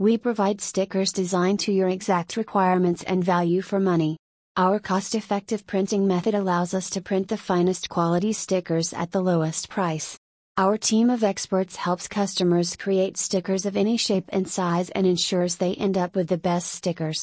We provide stickers designed to your exact requirements and value for money. Our cost effective printing method allows us to print the finest quality stickers at the lowest price. Our team of experts helps customers create stickers of any shape and size and ensures they end up with the best stickers.